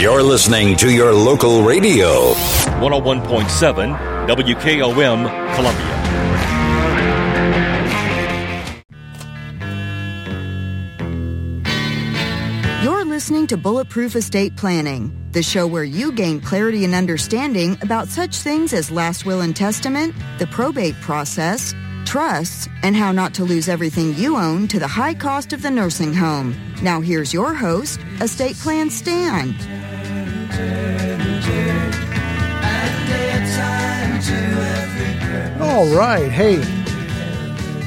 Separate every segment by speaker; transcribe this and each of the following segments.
Speaker 1: You're listening to your local radio.
Speaker 2: 101.7 WKOM Columbia.
Speaker 3: You're listening to Bulletproof Estate Planning, the show where you gain clarity and understanding about such things as last will and testament, the probate process, trusts, and how not to lose everything you own to the high cost of the nursing home. Now, here's your host, Estate Plan Stan.
Speaker 4: All right. Hey,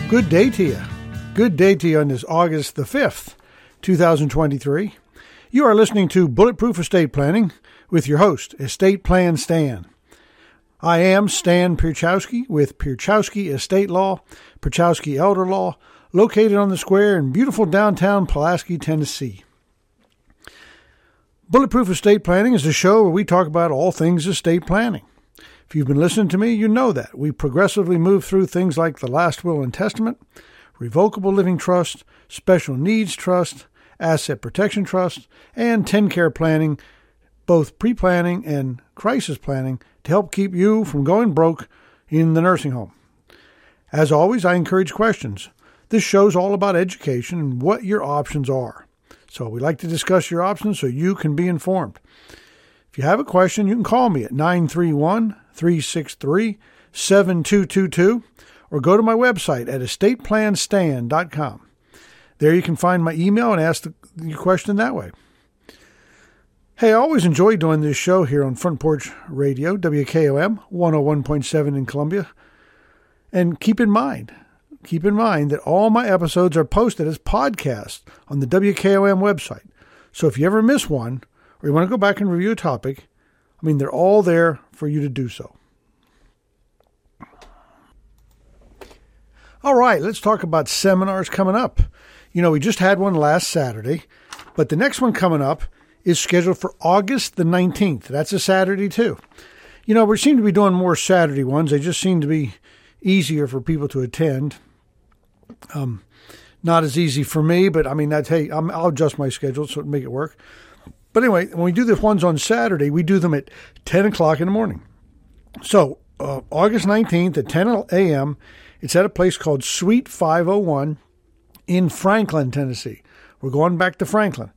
Speaker 4: good day to you. Good day to you on this August the 5th, 2023. You are listening to Bulletproof Estate Planning with your host, Estate Plan Stan. I am Stan Pierchoski with Pierchoski Estate Law, Pierchoski Elder Law, located on the square in beautiful downtown Pulaski, Tennessee. Bulletproof Estate Planning is a show where we talk about all things estate planning. If you've been listening to me, you know that. We progressively move through things like the last will and testament, revocable living trust, special needs trust, asset protection trust, and TennCare planning, both pre planning and crisis planning, to help keep you from going broke in the nursing home. As always, I encourage questions. This show's all about education and what your options are. So we like to discuss your options so you can be informed. If you have a question, you can call me at 931 363 7222 or go to my website at estateplanstan.com. There you can find my email and ask the, your question that way. Hey, I always enjoy doing this show here on Front Porch Radio, WKOM 101.7 in Columbia. And keep in mind, keep in mind that all my episodes are posted as podcasts on the WKOM website. So if you ever miss one or you want to go back and review a topic, I mean, they're all there for you to do so. All right, let's talk about seminars coming up. You know, we just had one last Saturday, but the next one coming up is scheduled for August the 19th. That's a Saturday, too. You know, we seem to be doing more Saturday ones. They just seem to be easier for people to attend. Um, not as easy for me, but I mean, that's, hey, i will adjust my schedule so it make it work. But anyway, when we do the ones on Saturday, we do them at 10 o'clock in the morning. So, uh, August 19th at 10 a.m., it's at a place called Suite 501 in Franklin, Tennessee. We're going back to Franklin.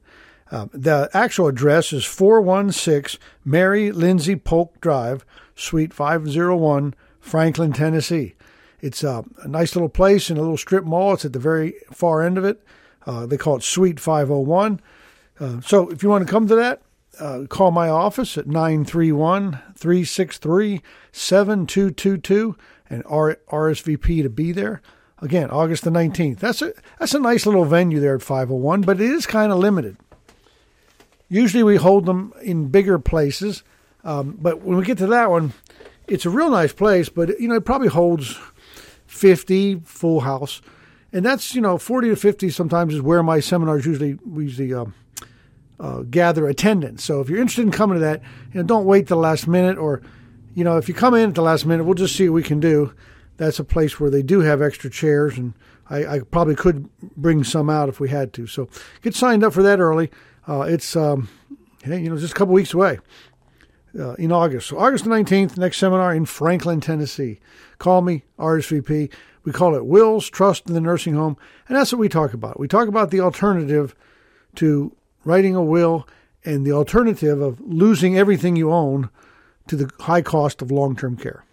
Speaker 4: Uh, the actual address is 416 Mary Lindsay Polk Drive, Suite 501, Franklin, Tennessee. It's uh, a nice little place in a little strip mall. It's at the very far end of it. Uh, they call it Suite 501. Uh, so if you want to come to that, uh, call my office at 931 363 7222 and RSVP to be there. Again, August the 19th. That's a, that's a nice little venue there at 501, but it is kind of limited. Usually we hold them in bigger places, um, but when we get to that one, it's a real nice place, but you know it probably holds 50 full house, and that's you know 40 to 50 sometimes is where my seminars usually usually uh, uh, gather attendance. So if you're interested in coming to that, you know, don't wait the last minute, or you know if you come in at the last minute, we'll just see what we can do. That's a place where they do have extra chairs, and I, I probably could bring some out if we had to. So get signed up for that early. Uh, it's um, you know just a couple weeks away uh, in August. So August 19th, next seminar in Franklin, Tennessee. Call me, RSVP. We call it Wills, Trust in the Nursing Home, and that's what we talk about. We talk about the alternative to writing a will and the alternative of losing everything you own to the high cost of long-term care.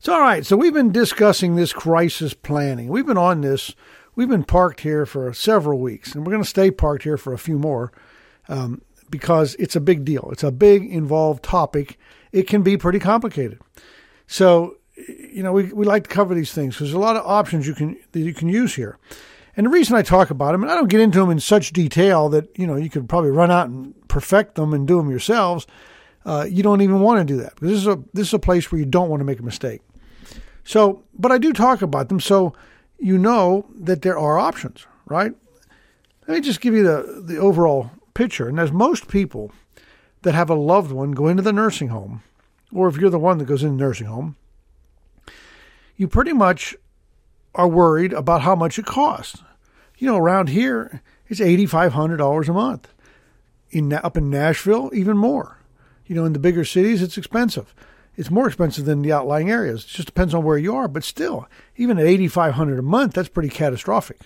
Speaker 4: So, all right, so we've been discussing this crisis planning. We've been on this. We've been parked here for several weeks, and we're going to stay parked here for a few more. Um, because it's a big deal. It's a big involved topic. It can be pretty complicated. So, you know, we, we like to cover these things because there's a lot of options you can that you can use here. And the reason I talk about them, and I don't get into them in such detail that you know you could probably run out and perfect them and do them yourselves. Uh, you don't even want to do that because this is a this is a place where you don't want to make a mistake. So, but I do talk about them so you know that there are options, right? Let me just give you the the overall picture. And as most people that have a loved one go into the nursing home, or if you're the one that goes in the nursing home, you pretty much are worried about how much it costs. You know, around here, it's $8,500 a month. in up in Nashville, even more. You know, in the bigger cities, it's expensive. It's more expensive than the outlying areas. It just depends on where you are, but still, even at eighty five hundred a month, that's pretty catastrophic.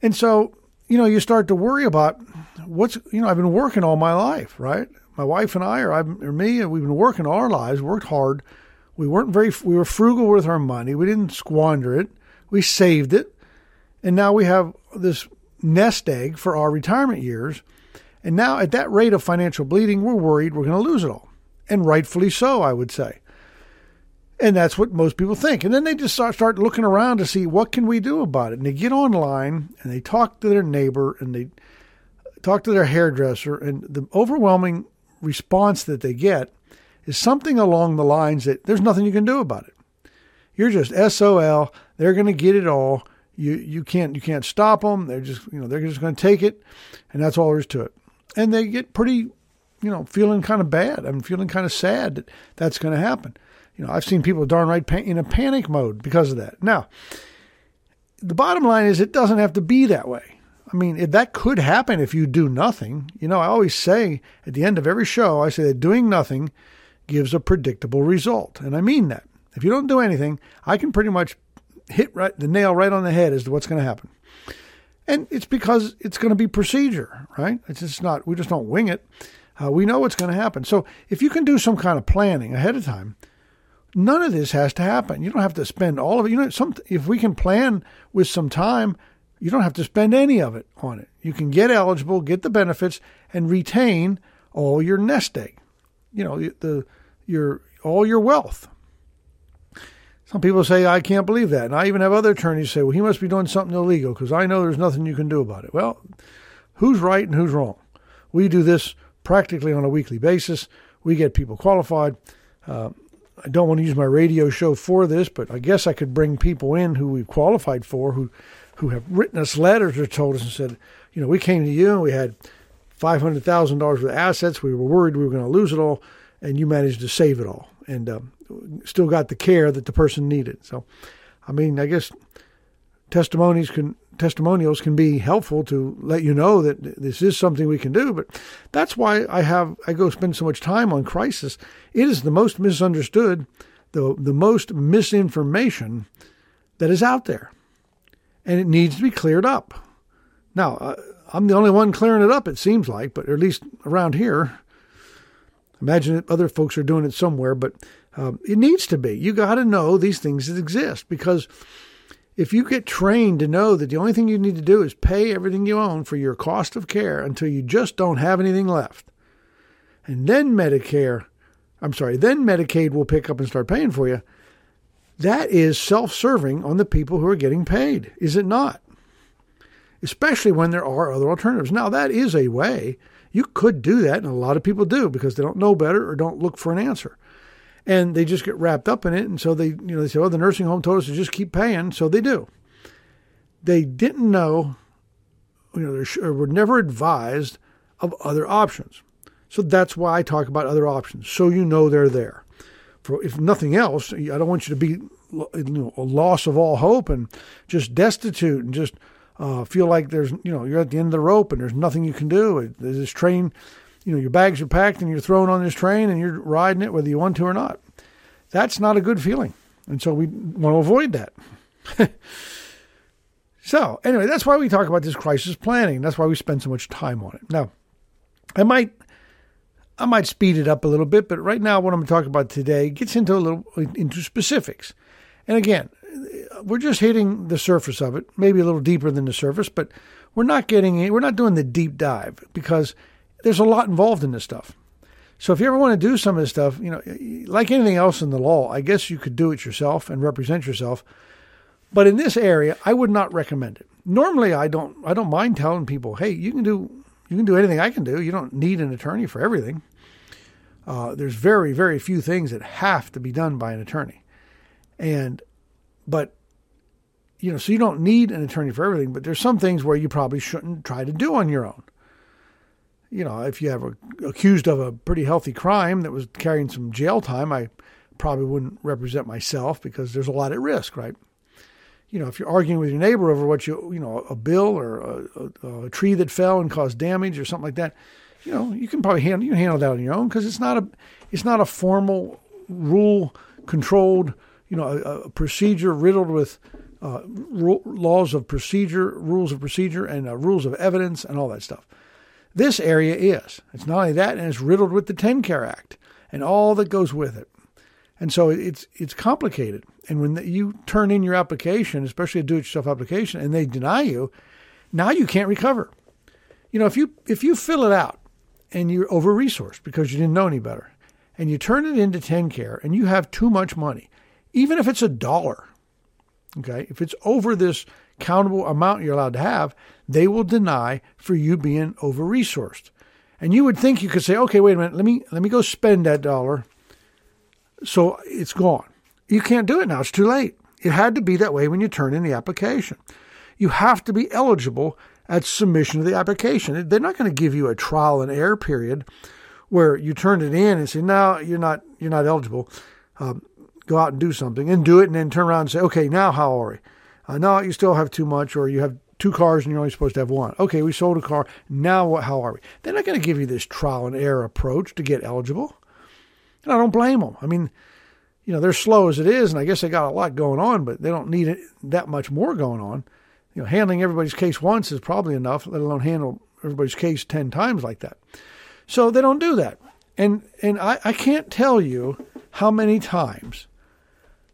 Speaker 4: And so, you know, you start to worry about what's you know, I've been working all my life, right? My wife and I, or, I, or me, we've been working all our lives, worked hard. We weren't very, we were frugal with our money. We didn't squander it. We saved it, and now we have this nest egg for our retirement years. And now, at that rate of financial bleeding, we're worried we're going to lose it all. And rightfully so, I would say. And that's what most people think. And then they just start, start looking around to see what can we do about it. And they get online and they talk to their neighbor and they talk to their hairdresser. And the overwhelming response that they get is something along the lines that there's nothing you can do about it. You're just SOL. They're going to get it all. You you can't you can't stop them. They're just you know they're just going to take it, and that's all there is to it. And they get pretty, you know, feeling kind of bad. I'm feeling kind of sad that that's going to happen. You know, I've seen people darn right in a panic mode because of that. Now, the bottom line is it doesn't have to be that way. I mean, if that could happen if you do nothing. You know, I always say at the end of every show, I say that doing nothing gives a predictable result. And I mean that. If you don't do anything, I can pretty much hit right the nail right on the head as to what's going to happen. And it's because it's going to be procedure, right? It's just not, we just don't wing it. Uh, we know what's going to happen. So if you can do some kind of planning ahead of time, none of this has to happen. You don't have to spend all of it. You know, some, if we can plan with some time, you don't have to spend any of it on it. You can get eligible, get the benefits, and retain all your nest egg. You know, the your all your wealth. Some people say, I can't believe that. And I even have other attorneys say, well, he must be doing something illegal because I know there's nothing you can do about it. Well, who's right and who's wrong? We do this practically on a weekly basis. We get people qualified. Uh, I don't want to use my radio show for this, but I guess I could bring people in who we've qualified for, who, who have written us letters or told us and said, you know, we came to you and we had $500,000 worth of assets. We were worried we were going to lose it all, and you managed to save it all. And um, still got the care that the person needed. So, I mean, I guess testimonies can testimonials can be helpful to let you know that this is something we can do. But that's why I have I go spend so much time on crisis. It is the most misunderstood, the the most misinformation that is out there, and it needs to be cleared up. Now, uh, I'm the only one clearing it up. It seems like, but at least around here. Imagine that other folks are doing it somewhere, but um, it needs to be. You got to know these things that exist because if you get trained to know that the only thing you need to do is pay everything you own for your cost of care until you just don't have anything left, and then Medicare, I'm sorry, then Medicaid will pick up and start paying for you. That is self serving on the people who are getting paid, is it not? Especially when there are other alternatives. Now, that is a way. You could do that, and a lot of people do because they don't know better or don't look for an answer and they just get wrapped up in it. And so they, you know, they say, "Oh, the nursing home told us to just keep paying," so they do. They didn't know, you know, were never advised of other options. So that's why I talk about other options, so you know they're there. For if nothing else, I don't want you to be, you know, a loss of all hope and just destitute and just uh, feel like there's, you know, you're at the end of the rope and there's nothing you can do. This train you know, your bags are packed and you're thrown on this train and you're riding it whether you want to or not. That's not a good feeling. And so we want to avoid that. so, anyway, that's why we talk about this crisis planning. That's why we spend so much time on it. Now, I might I might speed it up a little bit, but right now what I'm talking about today gets into a little into specifics. And again, we're just hitting the surface of it, maybe a little deeper than the surface, but we're not getting we're not doing the deep dive because there's a lot involved in this stuff. So if you ever want to do some of this stuff, you know, like anything else in the law, I guess you could do it yourself and represent yourself. But in this area, I would not recommend it. Normally, I don't. I don't mind telling people, "Hey, you can do you can do anything I can do. You don't need an attorney for everything." Uh, there's very very few things that have to be done by an attorney, and but you know, so you don't need an attorney for everything. But there's some things where you probably shouldn't try to do on your own you know, if you have a, accused of a pretty healthy crime that was carrying some jail time, I probably wouldn't represent myself because there's a lot at risk, right? you know, if you're arguing with your neighbor over what you, you know, a bill or a, a, a tree that fell and caused damage or something like that, you know, you can probably handle you can handle that on your own because it's not a it's not a formal rule controlled, you know, a, a procedure riddled with uh, laws of procedure, rules of procedure, and uh, rules of evidence, and all that stuff. This area is. It's not only that, and it's riddled with the TennCare Act and all that goes with it. And so it's it's complicated. And when you turn in your application, especially a do-it-yourself application, and they deny you, now you can't recover. You know, if you if you fill it out and you're over-resourced because you didn't know any better, and you turn it into TennCare and you have too much money, even if it's a dollar, okay, if it's over this countable amount you're allowed to have, they will deny for you being over-resourced. And you would think you could say, okay, wait a minute, let me let me go spend that dollar. So it's gone. You can't do it now. It's too late. It had to be that way when you turn in the application. You have to be eligible at submission of the application. They're not going to give you a trial and error period where you turn it in and say, "No, you're not. You're not eligible. Um, go out and do something and do it, and then turn around and say, "Okay, now how are we? Uh, no, you still have too much, or you have two cars and you're only supposed to have one. Okay, we sold a car. Now what? How are we? They're not going to give you this trial and error approach to get eligible. And I don't blame them. I mean, you know, they're slow as it is, and I guess they got a lot going on, but they don't need it, that much more going on. You know, handling everybody's case once is probably enough, let alone handle everybody's case 10 times like that. So they don't do that. And, and I, I can't tell you how many times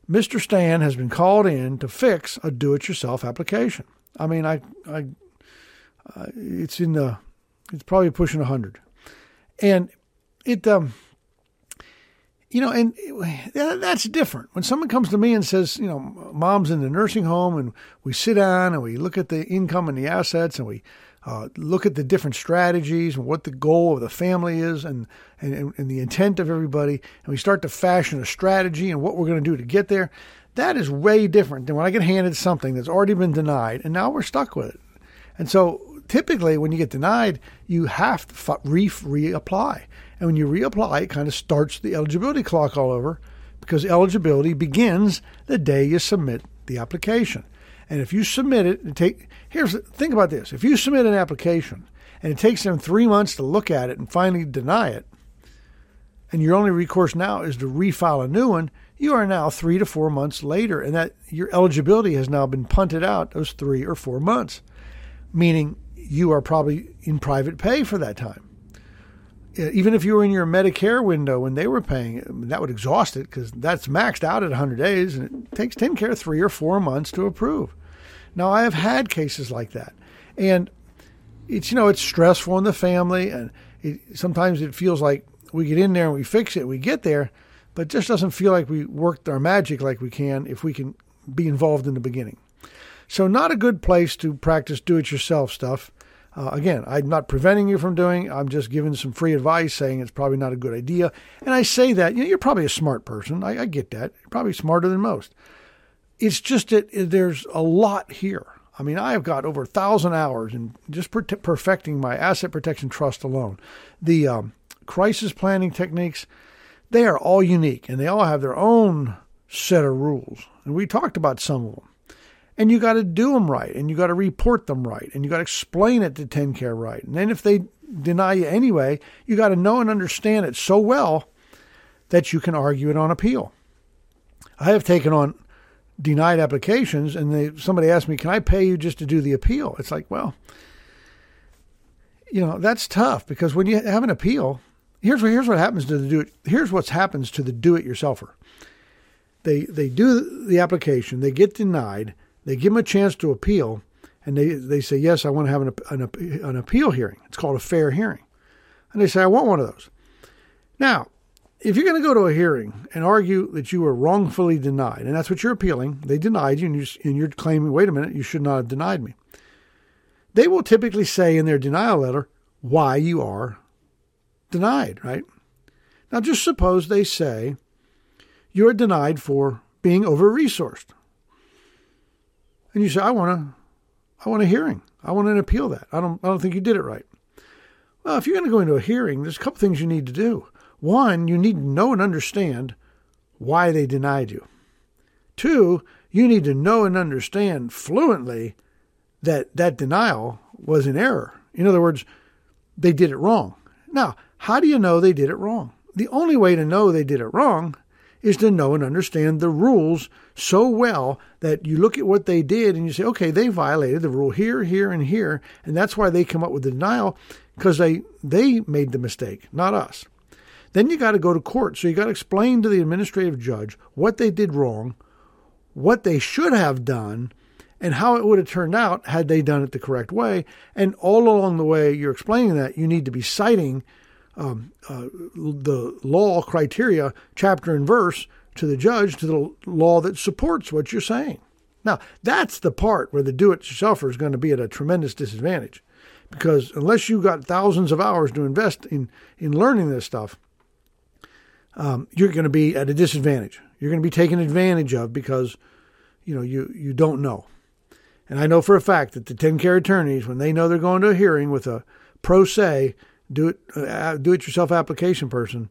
Speaker 4: Mr. Stan has been called in to fix a do it yourself application. I mean, I, I, uh, it's in the, it's probably pushing hundred, and it, um, you know, and that's different. When someone comes to me and says, you know, mom's in the nursing home, and we sit down and we look at the income and the assets, and we uh, look at the different strategies and what the goal of the family is, and, and and the intent of everybody, and we start to fashion a strategy and what we're going to do to get there. That is way different than when I get handed something that's already been denied and now we're stuck with it. And so typically when you get denied, you have to re- reapply. And when you reapply, it kind of starts the eligibility clock all over because eligibility begins the day you submit the application. And if you submit it, it take here's think about this. If you submit an application and it takes them three months to look at it and finally deny it, and your only recourse now is to refile a new one, you are now three to four months later, and that your eligibility has now been punted out those three or four months, meaning you are probably in private pay for that time. Uh, even if you were in your Medicare window when they were paying, that would exhaust it because that's maxed out at 100 days, and it takes TennCare three or four months to approve. Now, I have had cases like that, and it's you know it's stressful in the family, and it, sometimes it feels like we get in there and we fix it, we get there, but it just doesn't feel like we worked our magic like we can if we can be involved in the beginning. So, not a good place to practice do it yourself stuff. Uh, again, I'm not preventing you from doing. I'm just giving some free advice, saying it's probably not a good idea. And I say that you know, you're probably a smart person. I, I get that. You're probably smarter than most. It's just that there's a lot here. I mean, I have got over a thousand hours in just per- perfecting my asset protection trust alone. The um, crisis planning techniques, they are all unique and they all have their own set of rules. And we talked about some of them. And you got to do them right and you got to report them right and you got to explain it to TennCare right. And then if they deny you anyway, you got to know and understand it so well that you can argue it on appeal. I have taken on denied applications and they somebody asked me, "Can I pay you just to do the appeal?" It's like, well, you know, that's tough because when you have an appeal, here's what here's what happens to the do it. Here's what happens to the do it yourselfer. They they do the application, they get denied, they give them a chance to appeal, and they they say yes, I want to have an an, an appeal hearing. It's called a fair hearing, and they say I want one of those. Now, if you're going to go to a hearing and argue that you were wrongfully denied, and that's what you're appealing, they denied you, and you're, claiming, wait a minute, you should not have denied me. They will typically say in their denial letter why you are denied, right? Now, just suppose they say you're denied for being over resourced. And you say, I want to, I want a hearing. I want to appeal that. I don't, I don't think you did it right. Well, if you're going to go into a hearing, there's a couple things you need to do. One, you need to know and understand why they denied you. Two, You need to know and understand fluently that that denial was an error. In other words, they did it wrong. Now, how do you know they did it wrong? The only way to know they did it wrong is to know and understand the rules so well that you look at what they did and you say, okay, they violated the rule here, here, and here, and that's why they come up with the denial because they they made the mistake, not us. Then you got to go to court. So you got to explain to the administrative judge what they did wrong, what they should have done, and how it would have turned out had they done it the correct way. And all along the way, you're explaining that you need to be citing um, uh, the law criteria, chapter and verse, to the judge, to the law that supports what you're saying. Now, that's the part where the do it yourselfer is going to be at a tremendous disadvantage. Because unless you got thousands of hours to invest in, in learning this stuff, um, you're going to be at a disadvantage. You're going to be taken advantage of because you know you, you don't know. And I know for a fact that the TennCare attorneys, when they know they're going to a hearing with a pro se, do it uh, do it yourself application person,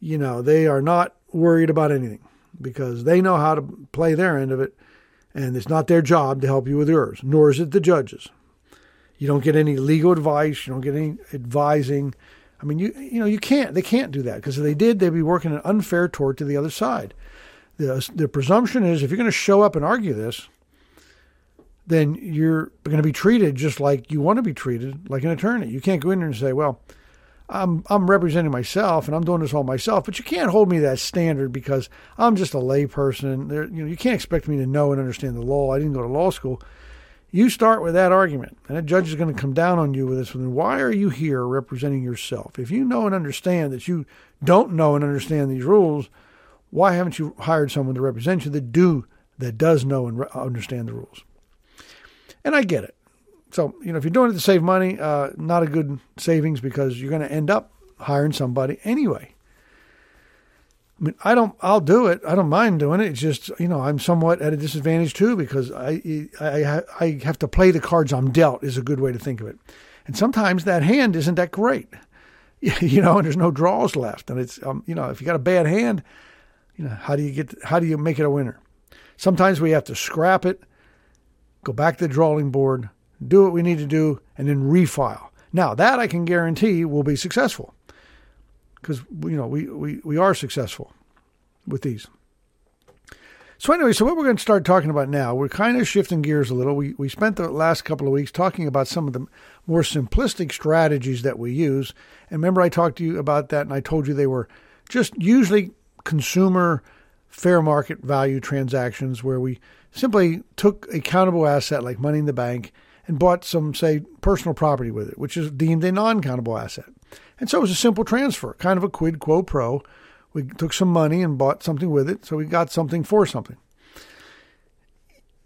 Speaker 4: you know, they are not worried about anything because they know how to play their end of it and it's not their job to help you with yours, nor is it the judges. You don't get any legal advice, you don't get any advising. I mean, you you know, you can't they can't do that because if they did, they'd be working an unfair tort to the other side. The the presumption is if you're going to show up and argue this, then you're going to be treated just like you want to be treated, like an attorney. You can't go in there and say, well, I'm I'm representing myself and I'm doing this all myself, but you can't hold me to that standard because I'm just a layperson. There, you know, you can't expect me to know and understand the law. I didn't go to law school. You start with that argument, and a judge is going to come down on you with this. One. Why are you here representing yourself? If you know and understand that you don't know and understand these rules, why haven't you hired someone to represent you that do that does know and re- understand the rules? And I get it. So, you know, if you're doing it to save money, uh, not a good savings because you're going to end up hiring somebody anyway. I mean, I don't, I'll do it. I don't mind doing it. It's just, you know, I'm somewhat at a disadvantage too because I, I, I have to play the cards I'm dealt is a good way to think of it. And sometimes that hand isn't that great, you know, and there's no draws left. And it's, um, you know, if you got a bad hand, you know, how do you get, how do you make it a winner? Sometimes we have to scrap it go back to the drawing board, do what we need to do, and then refile. Now, that I can guarantee will be successful because, you know, we, we, we are successful with these. So anyway, so what we're going to start talking about now, we're kind of shifting gears a little. We we spent the last couple of weeks talking about some of the more simplistic strategies that we use. And remember I talked to you about that and I told you they were just usually consumer fair market value transactions where we simply took a countable asset like money in the bank and bought some, say, personal property with it, which is deemed a non countable asset. And so it was a simple transfer, kind of a quid quo pro. We took some money and bought something with it, so we got something for something.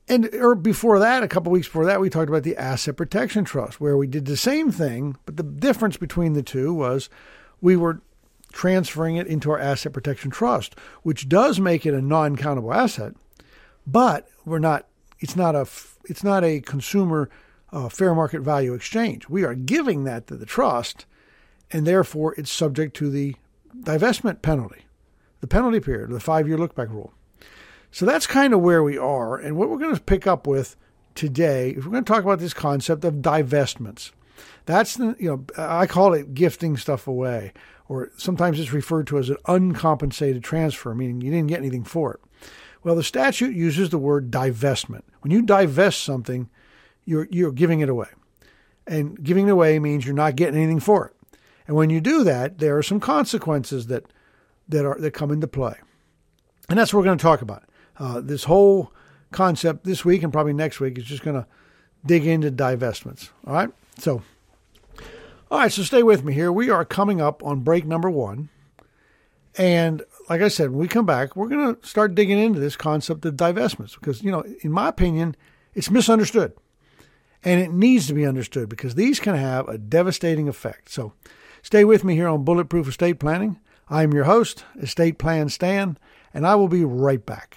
Speaker 4: And or before that, a couple weeks before that, we talked about the asset protection trust, where we did the same thing, but the difference between the two was we were transferring it into our asset protection trust, which does make it a non-countable asset, but we're not. It's not a. It's not a consumer uh, fair market value exchange. We are giving that to the trust, and therefore it's subject to the divestment penalty, the penalty period, the five-year look-back rule. So that's kind of where we are, and what we're going to pick up with today is we're going to talk about this concept of divestments. That's the, you know I call it gifting stuff away, or sometimes it's referred to as an uncompensated transfer, meaning you didn't get anything for it. Well, the statute uses the word divestment. When you divest something, you're, you're giving it away. And giving it away means you're not getting anything for it. And when you do that, there are some consequences that, that, are, that come into play. And that's what we're going to talk about. Uh, this whole concept this week and probably next week is just going to dig into divestments. All right? So, all right, so stay with me here. We are coming up on break number one. And like I said, when we come back, we're going to start digging into this concept of divestments because, you know, in my opinion, it's misunderstood. And it needs to be understood because these can have a devastating effect. So stay with me here on Bulletproof Estate Planning. I'm your host, Estate Plan Stan, and I will be right back.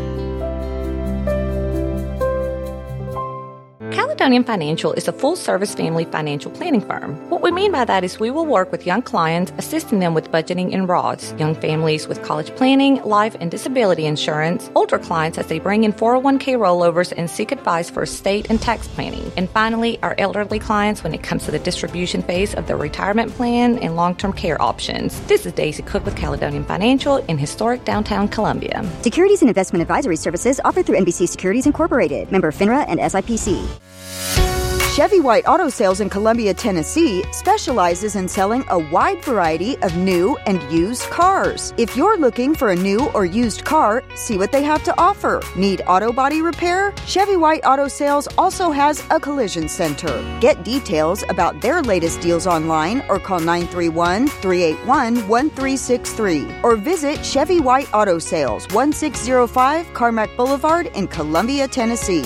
Speaker 5: Caledonian Financial is a full service family financial planning firm. What we mean by that is we will work with young clients, assisting them with budgeting and Roths, young families with college planning, life and disability insurance, older clients as they bring in 401k rollovers and seek advice for estate and tax planning, and finally, our elderly clients when it comes to the distribution phase of their retirement plan and long term care options. This is Daisy Cook with Caledonian Financial in historic downtown Columbia.
Speaker 6: Securities and investment advisory services offered through NBC Securities Incorporated, member FINRA and SIPC.
Speaker 3: Chevy White Auto Sales in Columbia, Tennessee specializes in selling a wide variety of new and used cars. If you're looking for a new or used car, see what they have to offer. Need auto body repair? Chevy White Auto Sales also has a collision center. Get details about their latest deals online or call 931 381 1363 or visit Chevy White Auto Sales, 1605 Carmack Boulevard in Columbia, Tennessee.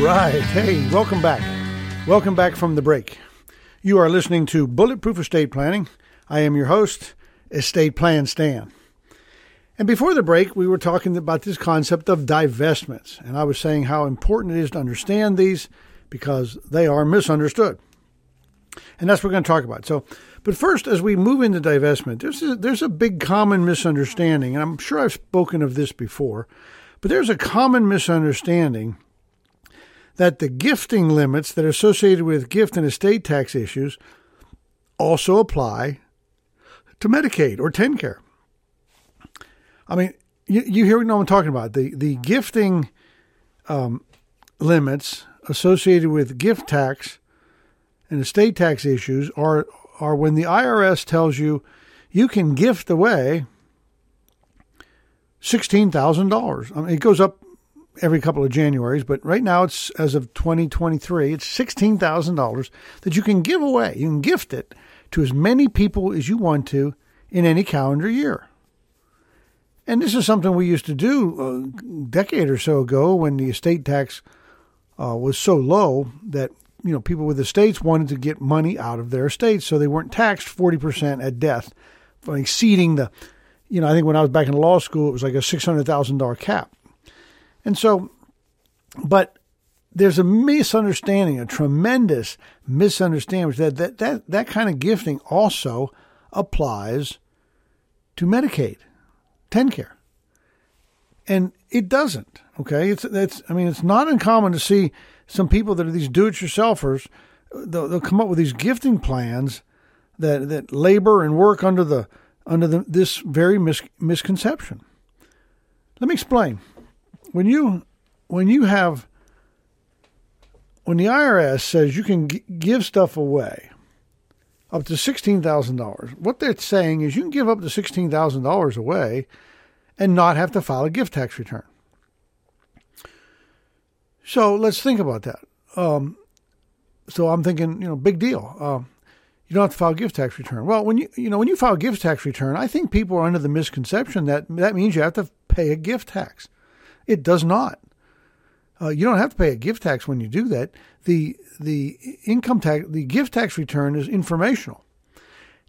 Speaker 4: Right. Hey, welcome back. Welcome back from the break. You are listening to Bulletproof Estate Planning. I am your host, Estate Plan Stan. And before the break, we were talking about this concept of divestments. And I was saying how important it is to understand these because they are misunderstood. And that's what we're going to talk about. So, but first, as we move into divestment, there's a, there's a big common misunderstanding. And I'm sure I've spoken of this before, but there's a common misunderstanding that the gifting limits that are associated with gift and estate tax issues also apply to Medicaid or TennCare. I mean, you, you hear what I'm talking about. The, the gifting um, limits associated with gift tax and estate tax issues are, are when the IRS tells you you can gift away $16,000. I mean, it goes up every couple of Januaries, but right now it's as of 2023, it's $16,000 that you can give away. You can gift it to as many people as you want to in any calendar year. And this is something we used to do a decade or so ago when the estate tax uh, was so low that you know people with estates wanted to get money out of their estates so they weren't taxed 40% at death for exceeding the you know, I think when I was back in law school, it was like a six hundred thousand dollar cap, and so, but there's a misunderstanding, a tremendous misunderstanding that that that, that kind of gifting also applies to Medicaid, TennCare, and it doesn't. Okay, it's that's I mean it's not uncommon to see some people that are these do-it-yourselfers. They'll, they'll come up with these gifting plans that that labor and work under the under the, this very mis- misconception. Let me explain. When you when you have when the IRS says you can g- give stuff away up to $16,000, what they're saying is you can give up to $16,000 away and not have to file a gift tax return. So let's think about that. Um, so I'm thinking, you know, big deal. Um, you don't have to file gift tax return. Well, when you you know when you file gift tax return, I think people are under the misconception that that means you have to pay a gift tax. It does not. Uh, you don't have to pay a gift tax when you do that. The the income tax, the gift tax return is informational.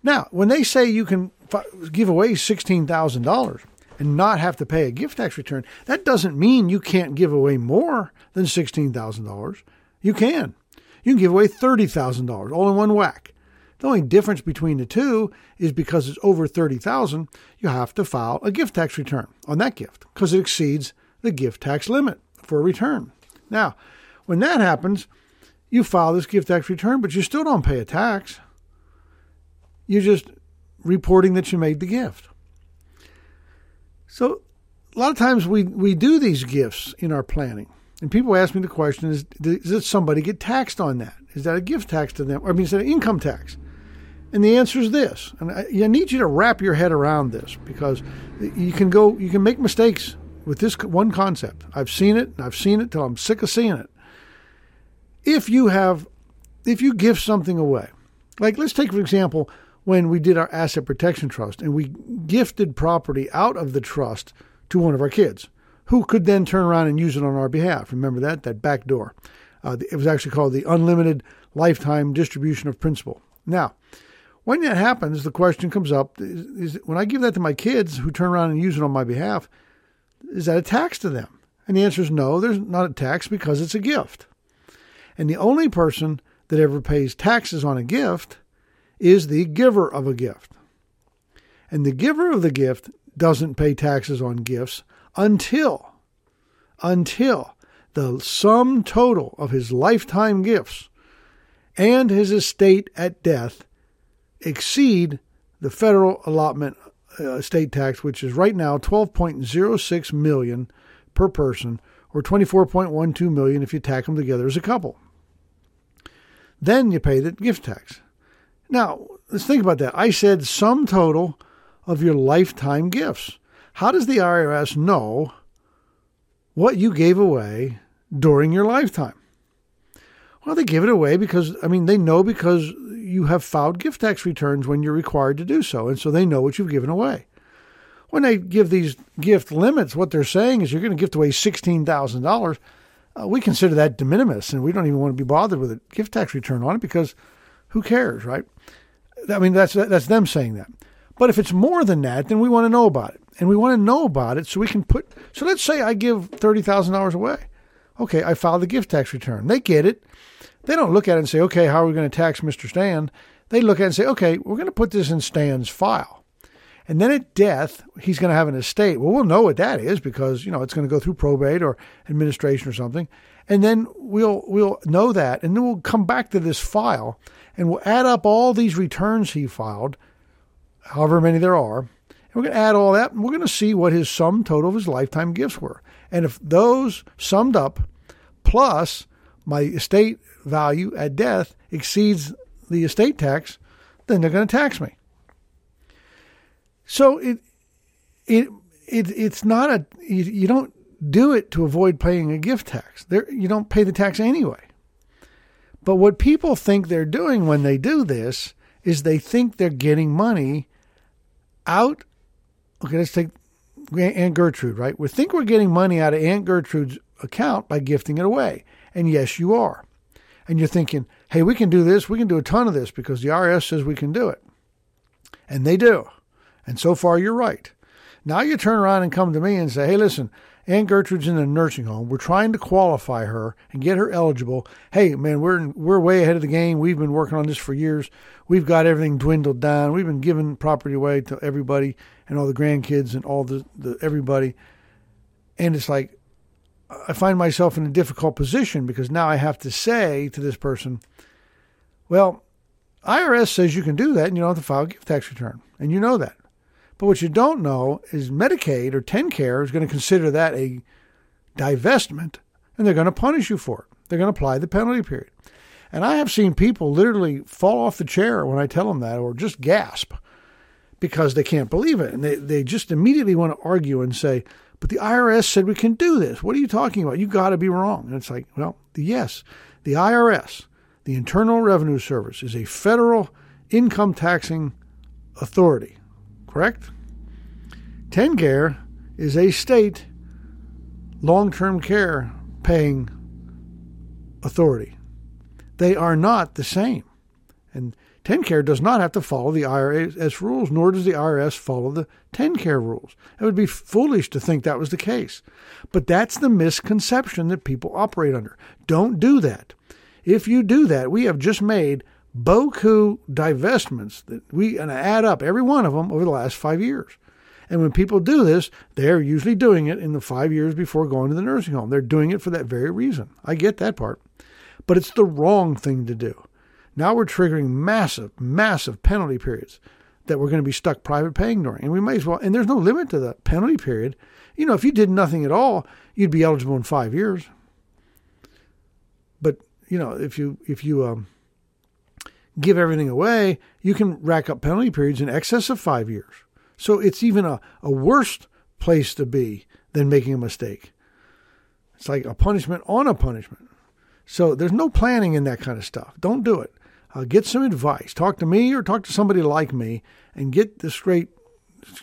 Speaker 4: Now, when they say you can f- give away sixteen thousand dollars and not have to pay a gift tax return, that doesn't mean you can't give away more than sixteen thousand dollars. You can. You can give away thirty thousand dollars all in one whack. The only difference between the two is because it's over 30,000, you have to file a gift tax return on that gift because it exceeds the gift tax limit for return. Now, when that happens, you file this gift tax return, but you still don't pay a tax. You're just reporting that you made the gift. So, a lot of times we, we do these gifts in our planning. And people ask me the question is, does somebody get taxed on that? Is that a gift tax to them? I mean, is that an income tax? And the answer is this. And I, I need you to wrap your head around this because you can go, you can make mistakes with this one concept. I've seen it, and I've seen it till I'm sick of seeing it. If you have, if you give something away, like let's take for example when we did our asset protection trust and we gifted property out of the trust to one of our kids, who could then turn around and use it on our behalf. Remember that that back door. Uh, it was actually called the unlimited lifetime distribution of principal. Now, when that happens, the question comes up: is, is, when I give that to my kids who turn around and use it on my behalf, is that a tax to them? And the answer is no. There's not a tax because it's a gift. And the only person that ever pays taxes on a gift is the giver of a gift. And the giver of the gift doesn't pay taxes on gifts until until the sum total of his lifetime gifts and his estate at death exceed the federal allotment Uh, estate tax, which is right now 12.06 million per person, or 24.12 million if you tack them together as a couple. Then you pay the gift tax. Now, let's think about that. I said sum total of your lifetime gifts. How does the IRS know what you gave away during your lifetime? Well, they give it away because, I mean, they know because you have filed gift tax returns when you're required to do so. And so they know what you've given away. When they give these gift limits, what they're saying is you're going to gift away $16,000. Uh, we consider that de minimis and we don't even want to be bothered with a gift tax return on it because who cares, right? I mean, that's, that's them saying that. But if it's more than that, then we want to know about it. And we want to know about it so we can put. So let's say I give $30,000 away. Okay, I filed the gift tax return. They get it. They don't look at it and say, okay, how are we going to tax Mr. Stan? They look at it and say, okay, we're going to put this in Stan's file. And then at death, he's going to have an estate. Well, we'll know what that is because, you know, it's going to go through probate or administration or something. And then we'll we'll know that. And then we'll come back to this file and we'll add up all these returns he filed, however many there are. And we're going to add all that and we're going to see what his sum total of his lifetime gifts were. And if those summed up plus my estate value at death exceeds the estate tax, then they're going to tax me. So it it it it's not a you, you don't do it to avoid paying a gift tax. There you don't pay the tax anyway. But what people think they're doing when they do this is they think they're getting money out. Okay, let's take Aunt Gertrude, right? We think we're getting money out of Aunt Gertrude's account by gifting it away. And yes, you are. And you're thinking, hey, we can do this. We can do a ton of this because the IRS says we can do it. And they do. And so far, you're right. Now you turn around and come to me and say, hey, listen, Aunt Gertrude's in a nursing home. We're trying to qualify her and get her eligible. Hey, man, we're we're way ahead of the game. We've been working on this for years. We've got everything dwindled down. We've been giving property away to everybody and all the grandkids and all the, the everybody. And it's like I find myself in a difficult position because now I have to say to this person, well, IRS says you can do that and you don't have to file a gift tax return. And you know that. But what you don't know is Medicaid or TennCare is going to consider that a divestment and they're going to punish you for it. They're going to apply the penalty period. And I have seen people literally fall off the chair when I tell them that or just gasp because they can't believe it. And they, they just immediately want to argue and say, but the IRS said we can do this. What are you talking about? You got to be wrong. And it's like, well, yes, the IRS, the Internal Revenue Service, is a federal income taxing authority correct? TennCare is a state long term care paying authority. They are not the same. And TennCare does not have to follow the IRS rules, nor does the IRS follow the TennCare rules. It would be foolish to think that was the case. But that's the misconception that people operate under. Don't do that. If you do that, we have just made Boku divestments that we and add up every one of them over the last five years. And when people do this, they're usually doing it in the five years before going to the nursing home. They're doing it for that very reason. I get that part. But it's the wrong thing to do. Now we're triggering massive, massive penalty periods that we're going to be stuck private paying during. And we may as well, and there's no limit to the penalty period. You know, if you did nothing at all, you'd be eligible in five years. But, you know, if you, if you, um, give everything away, you can rack up penalty periods in excess of five years. So it's even a, a worse place to be than making a mistake. It's like a punishment on a punishment. So there's no planning in that kind of stuff. Don't do it. Uh, get some advice. Talk to me or talk to somebody like me and get the straight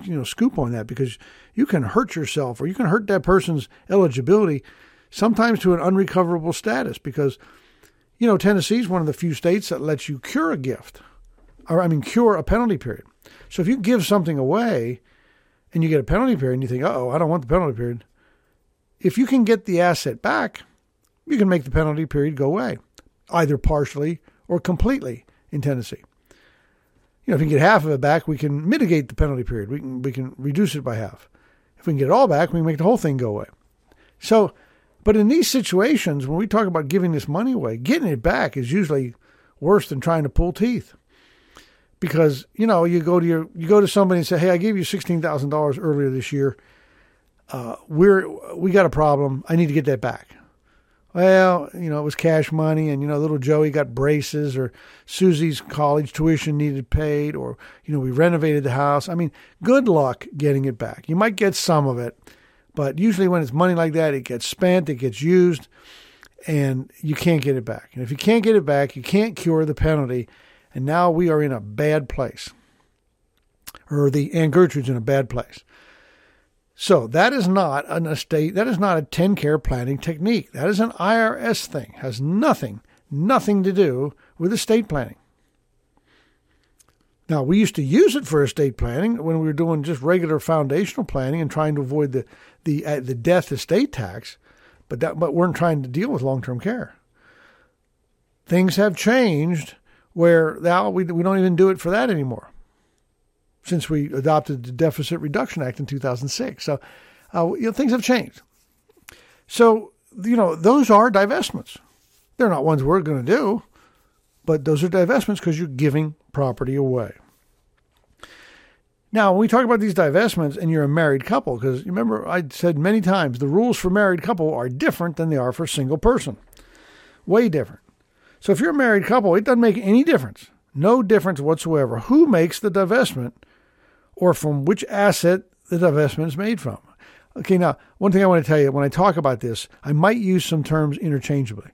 Speaker 4: you know scoop on that because you can hurt yourself or you can hurt that person's eligibility sometimes to an unrecoverable status because you know, Tennessee is one of the few states that lets you cure a gift, or I mean, cure a penalty period. So if you give something away and you get a penalty period and you think, oh, I don't want the penalty period, if you can get the asset back, you can make the penalty period go away, either partially or completely in Tennessee. You know, if we can get half of it back, we can mitigate the penalty period. We can we can reduce it by half. If we can get it all back, we can make the whole thing go away. So but in these situations, when we talk about giving this money away, getting it back is usually worse than trying to pull teeth. Because, you know, you go to your you go to somebody and say, Hey, I gave you sixteen thousand dollars earlier this year. Uh, we're we got a problem. I need to get that back. Well, you know, it was cash money, and you know, little Joey got braces, or Susie's college tuition needed paid, or you know, we renovated the house. I mean, good luck getting it back. You might get some of it, but usually, when it's money like that, it gets spent, it gets used, and you can't get it back. And if you can't get it back, you can't cure the penalty. And now we are in a bad place, or the Aunt Gertrude's in a bad place. So that is not an estate, that is not a TennCare planning technique. That is an IRS thing. Has nothing, nothing to do with estate planning. Now, we used to use it for estate planning when we were doing just regular foundational planning and trying to avoid the the uh, the death estate tax, but that but we're trying to deal with long term care. Things have changed where now we we don't even do it for that anymore. Since we adopted the Deficit Reduction Act in 2006, so uh, you know things have changed. So you know those are divestments. They're not ones we're going to do, but those are divestments because you're giving property away. Now, when we talk about these divestments and you're a married couple, because remember, I said many times the rules for married couple are different than they are for single person. Way different. So if you're a married couple, it doesn't make any difference. No difference whatsoever who makes the divestment or from which asset the divestment is made from. Okay, now, one thing I want to tell you when I talk about this, I might use some terms interchangeably.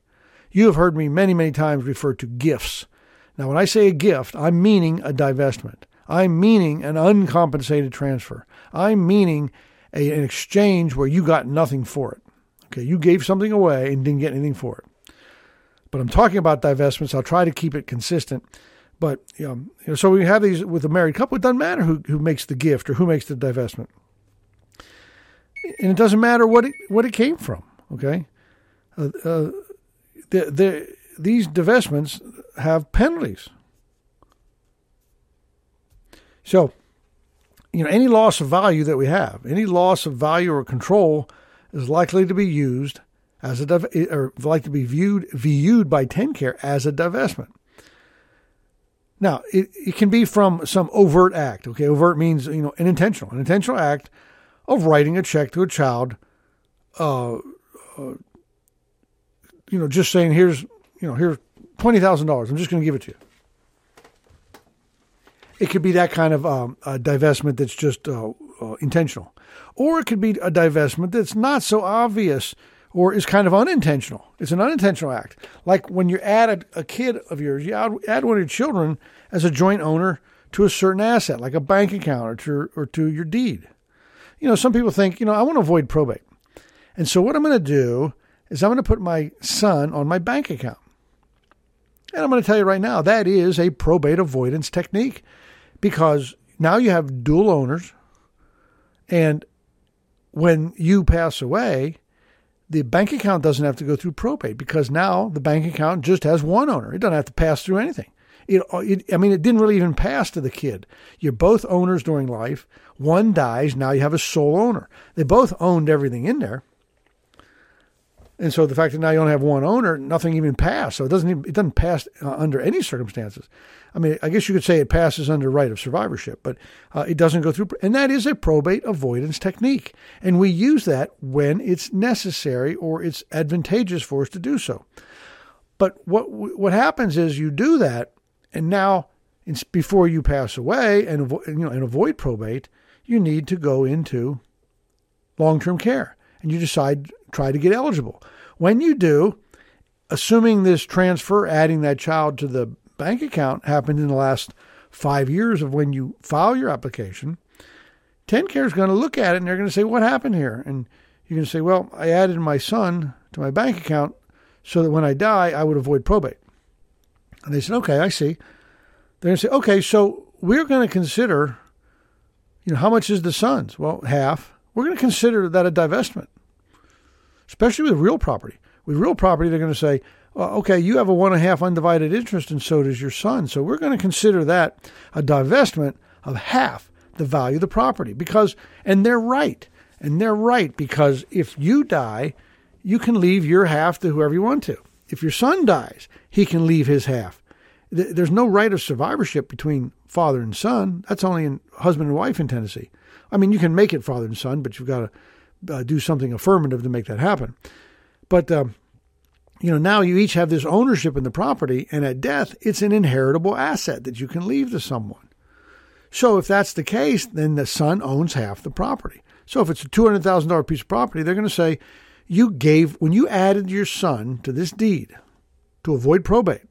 Speaker 4: You have heard me many, many times refer to gifts. Now, when I say a gift, I'm meaning a divestment. I'm meaning an uncompensated transfer. I'm meaning a, an exchange where you got nothing for it. Okay, you gave something away and didn't get anything for it. But I'm talking about divestments. I'll try to keep it consistent. But you know, so we have these with a married couple. It doesn't matter who, who makes the gift or who makes the divestment. and it doesn't matter what it what it came from. Okay, uh, uh, the, the, these divestments have penalties. So, you know, any loss of value that we have, any loss of value or control, is likely to be used as a div- or like to be viewed viewed by TennCare as a divestment. Now, it, it can be from some overt act. Okay, overt means you know an intentional, an intentional act of writing a check to a child. Uh, uh, you know, just saying, here's you know, here's twenty thousand dollars. I'm just going to give it to you. It could be that kind of um, divestment that's just uh, uh, intentional, or it could be a divestment that's not so obvious or is kind of unintentional. It's an unintentional act. Like when you add a, a kid of yours, you add, one of your children as a joint owner to a certain asset, like a bank account or to, or to your deed. You know, some people think, you know, I want to avoid probate. And so what I'm going to do is I'm going to put my son on my bank account. And I'm going to tell you right now, that is a probate avoidance technique because now you have dual owners. And when you pass away, the bank account doesn't have to go through probate because now the bank account just has one owner. It doesn't have to pass through anything. It, it, I mean, it didn't really even pass to the kid. You're both owners during life. One dies. Now you have a sole owner. They both owned everything in there. And so the fact that now you only have one owner, nothing even passed. So it doesn't even, it doesn't pass uh, under any circumstances. I mean, I guess you could say it passes under right of survivorship, but uh, it doesn't go through. And that is a probate avoidance technique. And we use that when it's necessary or it's advantageous for us to do so. But what what happens is you do that, and now before you pass away and you know and avoid probate, you need to go into long term care, and you decide try to get eligible. When you do, assuming this transfer, adding that child to the bank account happened in the last five years of when you file your application, TennCare is going to look at it and they're going to say, What happened here? And you're going to say, Well, I added my son to my bank account so that when I die, I would avoid probate. And they said, Okay, I see. They're going to say, Okay, so we're going to consider, you know, how much is the son's? Well, half. We're going to consider that a divestment, especially with real property. With real property, they're going to say, okay, you have a one and a half undivided interest, and so does your son. So we're going to consider that a divestment of half the value of the property because, and they're right. And they're right because if you die, you can leave your half to whoever you want to. If your son dies, he can leave his half. There's no right of survivorship between father and son. That's only in husband and wife in Tennessee. I mean, you can make it father and son, but you've got to uh, do something affirmative to make that happen. But um, you know, now you each have this ownership in the property, and at death, it's an inheritable asset that you can leave to someone. So if that's the case, then the son owns half the property. So if it's a $200,000 piece of property, they're going to say, you gave, when you added your son to this deed to avoid probate,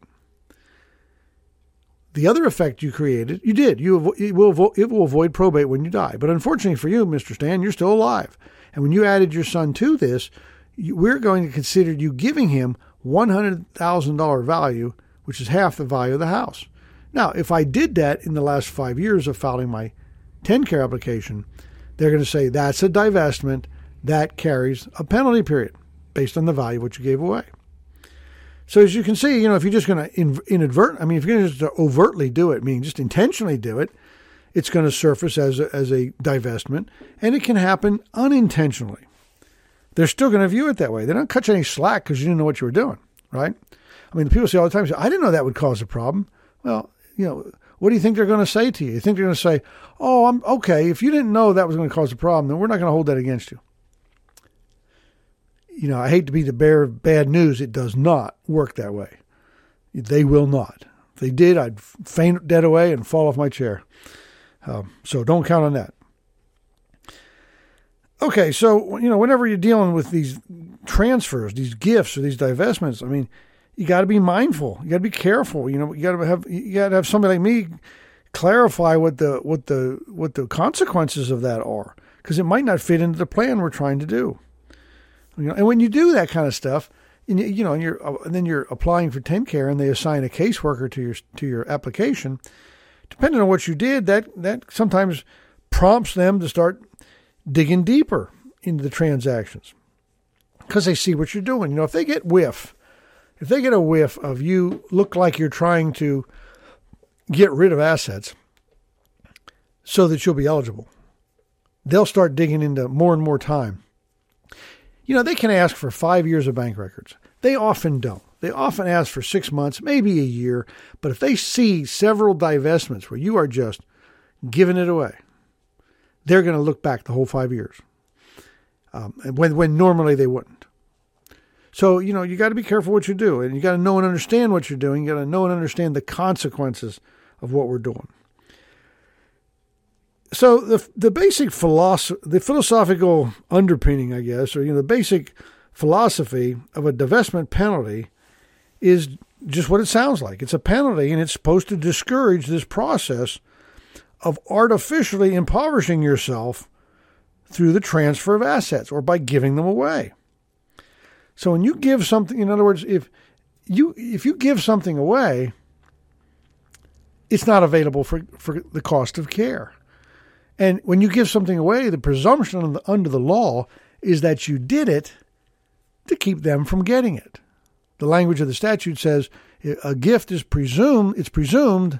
Speaker 4: the other effect you created, you did. You it will it will avoid probate when you die. But unfortunately for you, Mr. Stan, you're still alive. And when you added your son to this, we're going to consider you giving him $100,000 value, which is half the value of the house. Now, if I did that in the last five years of filing my TennCare application, they're going to say that's a divestment that carries a penalty period based on the value of what you gave away. So as you can see, you know, if you're just going to inadvert, I mean, if you're going to just overtly do it, meaning just intentionally do it, it's going to surface as a, as a divestment, and it can happen unintentionally they're still going to view it that way. They don't cut you any slack because you didn't know what you were doing, right? I mean, people say all the time, I didn't know that would cause a problem. Well, you know, what do you think they're going to say to you? You think they're going to say, oh, I'm okay. If you didn't know that was going to cause a problem, then we're not going to hold that against you. You know, I hate to be the bearer of bad news. It does not work that way. They will not. If they did, I'd faint dead away and fall off my chair. Um, so don't count on that. Okay, so you know, whenever you're dealing with these transfers, these gifts, or these divestments, I mean, you got to be mindful. You got to be careful. You know, you got to have you got to have somebody like me clarify what the what the what the consequences of that are, because it might not fit into the plan we're trying to do. You know, and when you do that kind of stuff, and you, you know, and you're uh, and then you're applying for TennCare, and they assign a caseworker to your to your application. Depending on what you did, that that sometimes prompts them to start digging deeper into the transactions because they see what you're doing. You know, if they get whiff, if they get a whiff of you look like you're trying to get rid of assets so that you'll be eligible, they'll start digging into more and more time. You know, they can ask for five years of bank records. They often don't. They often ask for six months, maybe a year. But if they see several divestments where you are just giving it away, they're going to look back the whole five years um, when, when normally they wouldn't. So, you know, you got to be careful what you do, and you got to know and understand what you're doing. You got to know and understand the consequences of what we're doing. So the the basic philosophy, the philosophical underpinning, I guess, or you know, the basic philosophy of a divestment penalty is just what it sounds like. It's a penalty, and it's supposed to discourage this process of artificially impoverishing yourself through the transfer of assets or by giving them away. So when you give something, in other words, if you if you give something away, it's not available for, for the cost of care. And when you give something away, the presumption under the law is that you did it to keep them from getting it. The language of the statute says a gift is presumed it's presumed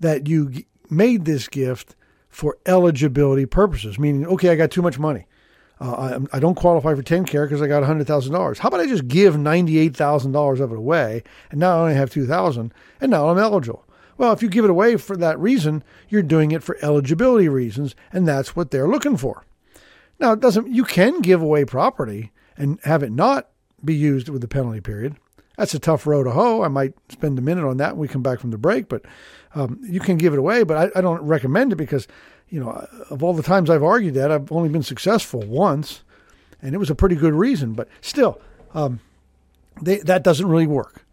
Speaker 4: that you made this gift for eligibility purposes, meaning okay, I got too much money. Uh, I, I, don't qualify for TennCare because I got $100,000. How about I just give $98,000 of it away and now I only have 2000 and now I'm eligible? Well, if you give it away for that reason, you're doing it for eligibility reasons, and that's what they're looking for. Now, it doesn't. You can give away property and have it not be used with the penalty period. That's a tough row to hoe. I might spend a minute on that when we come back from the break, but um, you can give it away. But I, I don't recommend it because, you know, of all the times I've argued that, I've only been successful once, and it was a pretty good reason. But still, um, they, that doesn't really work.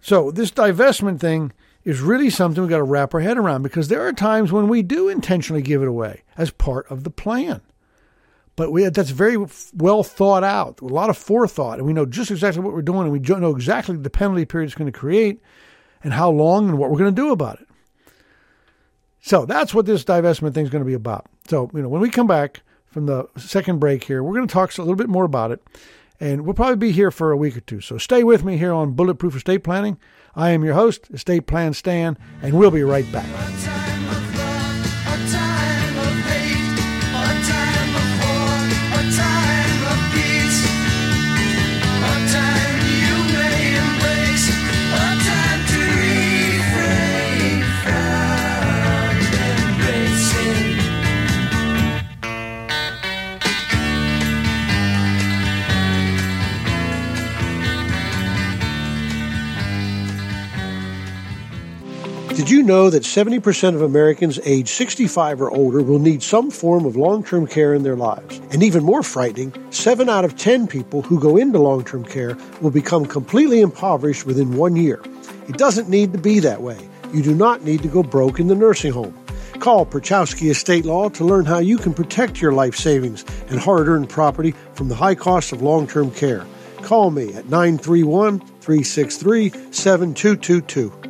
Speaker 4: So this divestment thing is really something we've got to wrap our head around because there are times when we do intentionally give it away as part of the plan. But we, that's very well thought out, a lot of forethought, and we know just exactly what we're doing, and we know exactly the penalty period it's going to create, and how long, and what we're going to do about it. So that's what this divestment thing is going to be about. So you know, when we come back from the second break here, we're going to talk a little bit more about it, and we'll probably be here for a week or two. So stay with me here on Bulletproof Estate Planning. I am your host, Estate Plan Stan, and we'll be right back. Did you know that 70% of Americans age 65 or older will need some form of long term care in their lives? And even more frightening, 7 out of 10 people who go into long term care will become completely impoverished within one year. It doesn't need to be that way. You do not need to go broke in the nursing home. Call Pierchoski Estate Law to learn how you can protect your life savings and hard earned property from the high cost of long term care. Call me at 931 363 7222.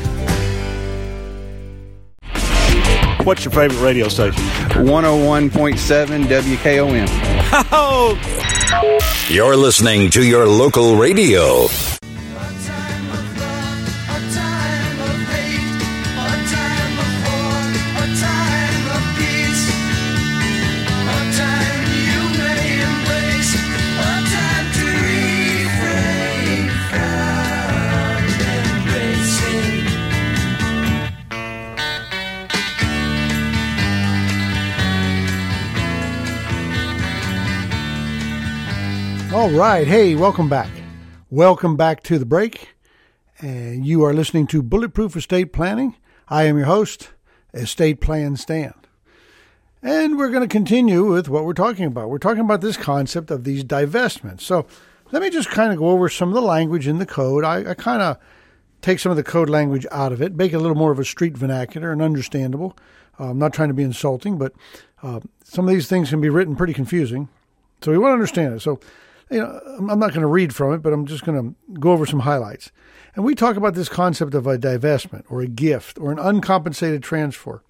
Speaker 7: What's your favorite radio station?
Speaker 8: 101.7 WKOM.
Speaker 1: Oh! You're listening to your local radio.
Speaker 4: Right. Hey, welcome back. Welcome back to the break. And you are listening to Bulletproof Estate Planning. I am your host, Estate Plan Stan. And we're going to continue with what we're talking about. We're talking about this concept of these divestments. So let me just kind of go over some of the language in the code. I, I kind of take some of the code language out of it, make it a little more of a street vernacular and understandable. Uh, I'm not trying to be insulting, but uh, some of these things can be written pretty confusing. So we want to understand it. So you know, I'm not going to read from it, but I'm just going to go over some highlights. And we talk about this concept of a divestment or a gift or an uncompensated transfer.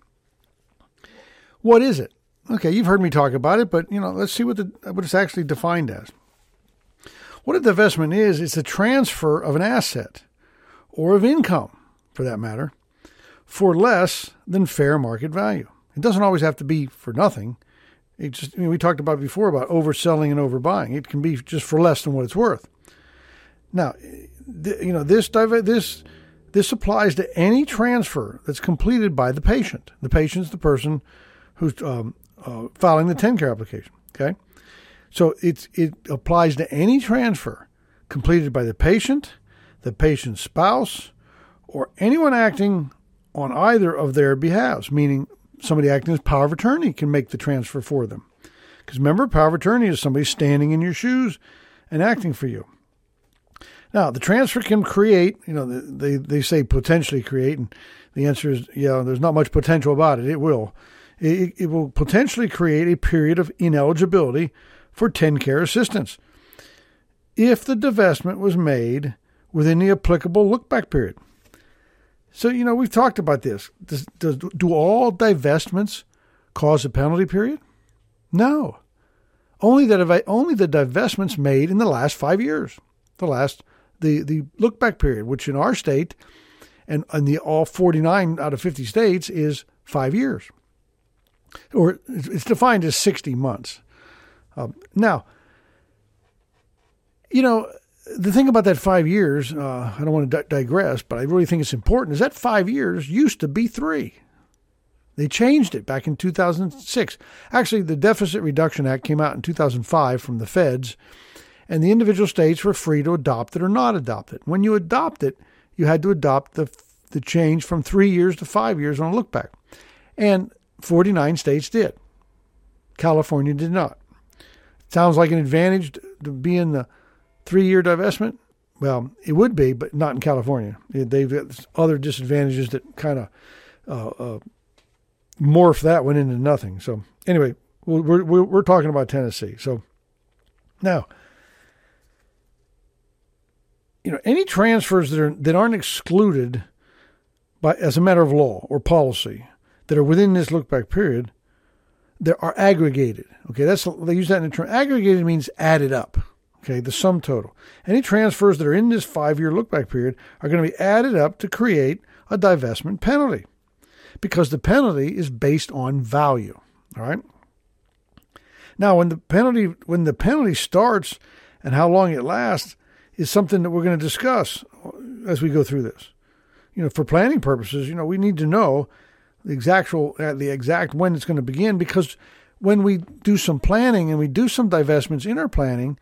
Speaker 4: What is it? Okay, you've heard me talk about it, but you know, let's see what the what it's actually defined as. What a divestment is, it's a transfer of an asset or of income, for that matter, for less than fair market value. It doesn't always have to be for nothing. It just, I mean, we talked about before about overselling and overbuying. It can be just for less than what it's worth. Now, th- you know this this this applies to any transfer that's completed by the patient. The patient's the person who's um, uh, filing the TennCare application. Okay, so it's it applies to any transfer completed by the patient, the patient's spouse, or anyone acting on either of their behalves, meaning somebody acting as power of attorney can make the transfer for them. Because remember, power of attorney is somebody standing in your shoes and acting for you. Now, the transfer can create, you know, they, they say potentially create, and the answer is, yeah, there's not much potential about it. It will. It, it will potentially create a period of ineligibility for TennCare assistance if the divestment was made within the applicable look back period. So, you know, we've talked about this. Does, does, do all divestments cause a penalty period? No. Only that only the divestments made in the last five years, the last the the look back period, which in our state and in the all 49 out of 50 states is five years, or it's defined as 60 months. Um, now, you know, the thing about that five years, uh, I don't want to di- digress, but I really think it's important, is that five years used to be three. They changed it back in 2006. Actually, the Deficit Reduction Act came out in 2005 from the feds, and the individual states were free to adopt it or not adopt it. When you adopt it, you had to adopt the, the change from three years to five years on a look back. And 49 states did. California did not. Sounds like an advantage to be in the three year divestment. Well, it would be, but not in California. They've got other disadvantages that kind of uh, uh, morph that one into nothing. So anyway, we're, we're, talking about Tennessee. So now, you know, any transfers that are that aren't excluded by as a matter of law or policy that are within this look back period, they are aggregated. Okay, that's they use that in the term. Aggregated means added up. Okay, the sum total. Any transfers that are in this five year look back period are going to be added up to create a divestment penalty because the penalty is based on value. All right. Now, when the penalty when the penalty starts and how long it lasts is something that we're going to discuss as we go through this. You know, for planning purposes, you know, we need to know the exact uh, the exact when it's going to begin because when we do some planning and we do some divestments in our planning,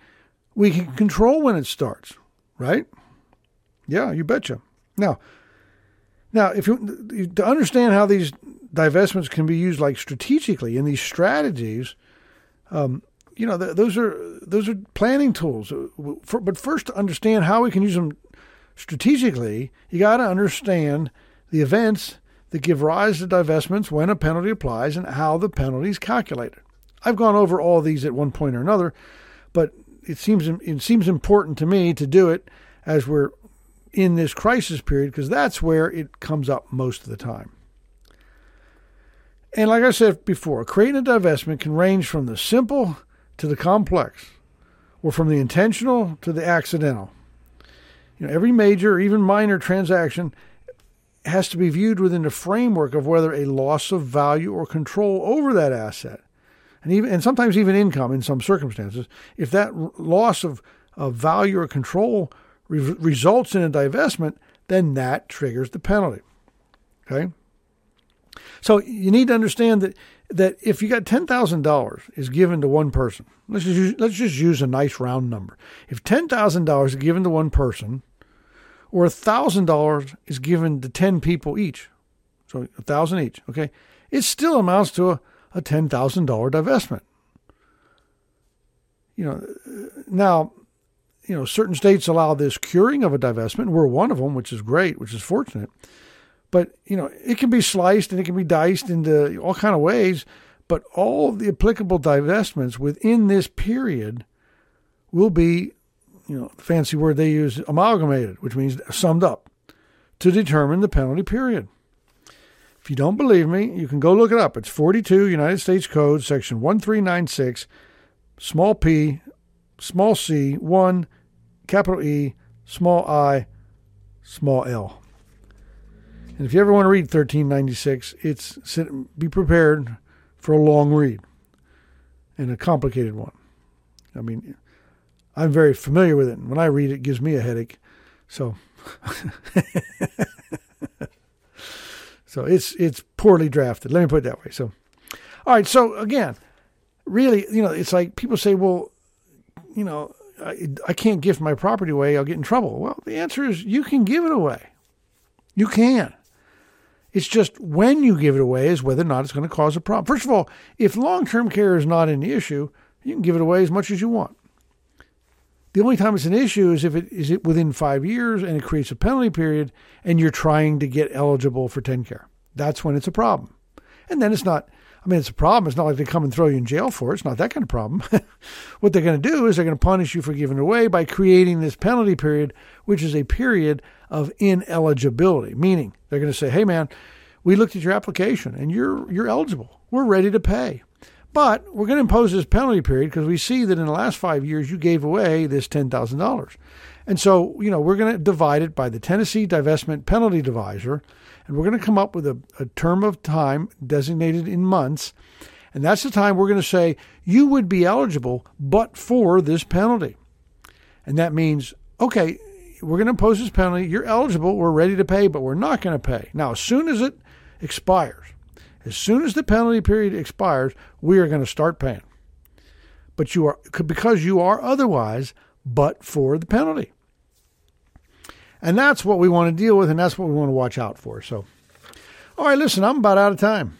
Speaker 4: we can control when it starts, right? Yeah, you betcha. Now, now, if you to understand how these divestments can be used like strategically in these strategies, um, you know, th- those are those are planning tools. For, but first, to understand how we can use them strategically, you got to understand the events that give rise to divestments when a penalty applies and how the penalty is calculated. I've gone over all these at one point or another, it seems it seems important to me to do it as we're in this crisis period because that's where it comes up most of the time. And like I said before, creating a divestment can range from the simple to the complex, or from the intentional to the accidental. You know, every major or even minor transaction has to be viewed within the framework of whether a loss of value or control over that asset, and even and sometimes even income in some circumstances, if that loss of, of value or control re- results in a divestment, then that triggers the penalty. Okay? So you need to understand that that if you got ten thousand dollars is given to one person, let's just use, let's just use a nice round number. If ten thousand dollars is given to one person, or thousand dollars is given to ten people each, so a thousand each, okay, it still amounts to a, a ten thousand dollar divestment. You know, now you know, certain states allow this curing of a divestment. We're one of them, which is great, which is fortunate. But you know, it can be sliced and it can be diced into all kind of ways. But all the applicable divestments within this period will be, you know, fancy word they use, amalgamated, which means summed up, to determine the penalty period. If you don't believe me, you can go look it up. It's 42 United States Code, section 1396, small p, small c, 1 capital E, small i, small l. And if you ever want to read 1396, it's be prepared for a long read and a complicated one. I mean, I'm very familiar with it. When I read it, it gives me a headache. So, so it's it's poorly drafted. Let me put it that way. So, all right. So again, really, you know, it's like people say, well, you know, I, I can't give my property away, I'll get in trouble. Well, the answer is you can give it away. You can. It's just when you give it away is whether or not it's going to cause a problem. First of all, if long term care is not an issue, you can give it away as much as you want. The only time it's an issue is if it is it within five years and it creates a penalty period and you're trying to get eligible for TennCare. That's when it's a problem. And then it's not I mean, it's a problem. It's not like they come and throw you in jail for it. It's not that kind of problem. what they're going to do is they're going to punish you for giving away by creating this penalty period, which is a period of ineligibility, meaning they're going to say, hey, man, we looked at your application and you're, you're eligible. We're ready to pay. But we're going to impose this penalty period because we see that in the last five years you gave away this $10,000. And so, you know, we're going to divide it by the Tennessee Divestment Penalty Divisor and we're going to come up with a, a term of time designated in months. And that's the time we're going to say you would be eligible but for this penalty. And that means, okay, we're going to impose this penalty. You're eligible. We're ready to pay, but we're not going to pay. Now, as soon as it expires, As soon as the penalty period expires, we are going to start paying. But you are because you are otherwise but for the penalty. And that's what we want to deal with and that's what we want to watch out for. So all right, listen, I'm about out of time.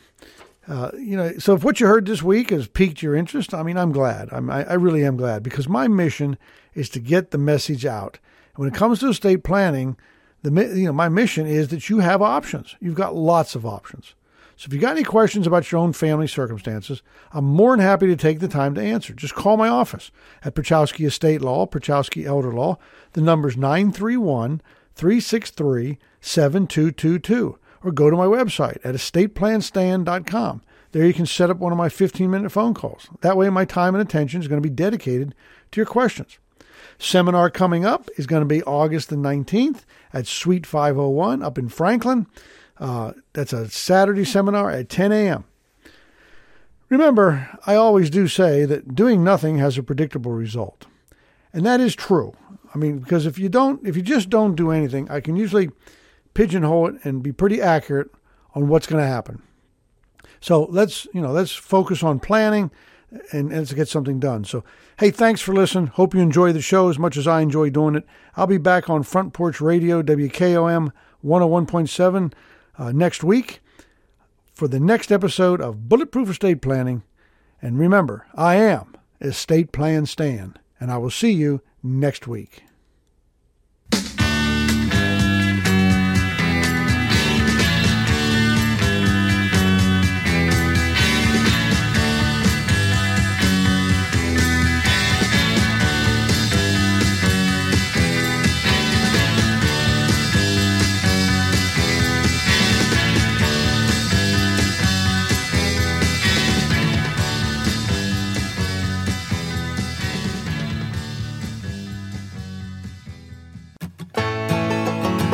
Speaker 4: Uh, you know, so if what you heard this week has piqued your interest, I mean, I'm glad. I'm, I, I really am glad because my mission is to get the message out. And when it comes to estate planning, the you know my mission is that you have options. You've got lots of options. So if you got any questions about your own family circumstances, I'm more than happy to take the time to answer. Just call my office at Pierchoski Estate Law, Pierchoski Elder Law. The number's 931 363 7222 or go to my website at estateplanstand.com. There you can set up one of my 15 minute phone calls. That way, my time and attention is going to be dedicated to your questions. Seminar coming up is going to be August the 19th at Suite 501 up in Franklin. Uh, that's a Saturday seminar at 10 a.m. Remember, I always do say that doing nothing has a predictable result. And that is true. I mean, because if you don't, if you just don't do anything, I can usually pigeonhole it and be pretty accurate on what's going to happen. So let's, you know, let's focus on planning and, and let's get something done. So, hey, thanks for listening. Hope you enjoy the show as much as I enjoy doing it. I'll be back on Front Porch Radio, WKOM 101.7 uh, next week for the next episode of Bulletproof Estate Planning. And remember, I am Estate Plan Stan, and I will see you next week.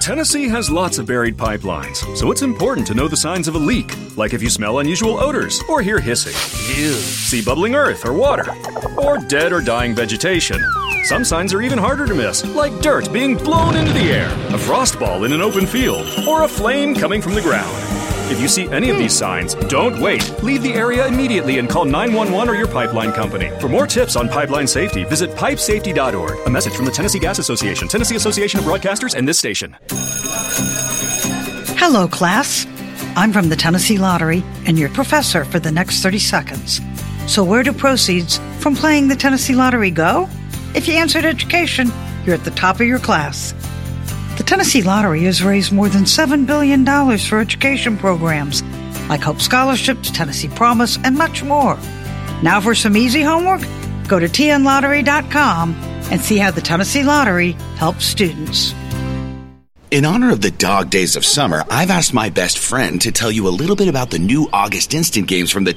Speaker 9: Tennessee has lots of buried pipelines, so it's important to know the signs of a leak, like if you smell unusual odors or hear hissing, Ew. see bubbling earth or water, or dead or dying vegetation. Some signs are even harder to miss, like dirt being blown into the air, a frost ball in an open field, or a flame coming from the ground. If you see any of these signs, don't wait. Leave the area immediately and call 911 or your pipeline company. For more tips on pipeline safety, visit pipesafety.org. A message from the Tennessee Gas Association, Tennessee Association of Broadcasters, and this station.
Speaker 10: Hello, class. I'm from the Tennessee Lottery and your professor for the next 30 seconds. So, where do proceeds from playing the Tennessee Lottery go? If you answered education, you're at the top of your class. The Tennessee Lottery has raised more than $7 billion for education programs like Hope Scholarships, Tennessee Promise, and much more. Now for some easy homework, go to tnlottery.com and see how the Tennessee Lottery helps students.
Speaker 11: In honor of the dog days of summer, I've asked my best friend to tell you a little bit about the new August Instant games from the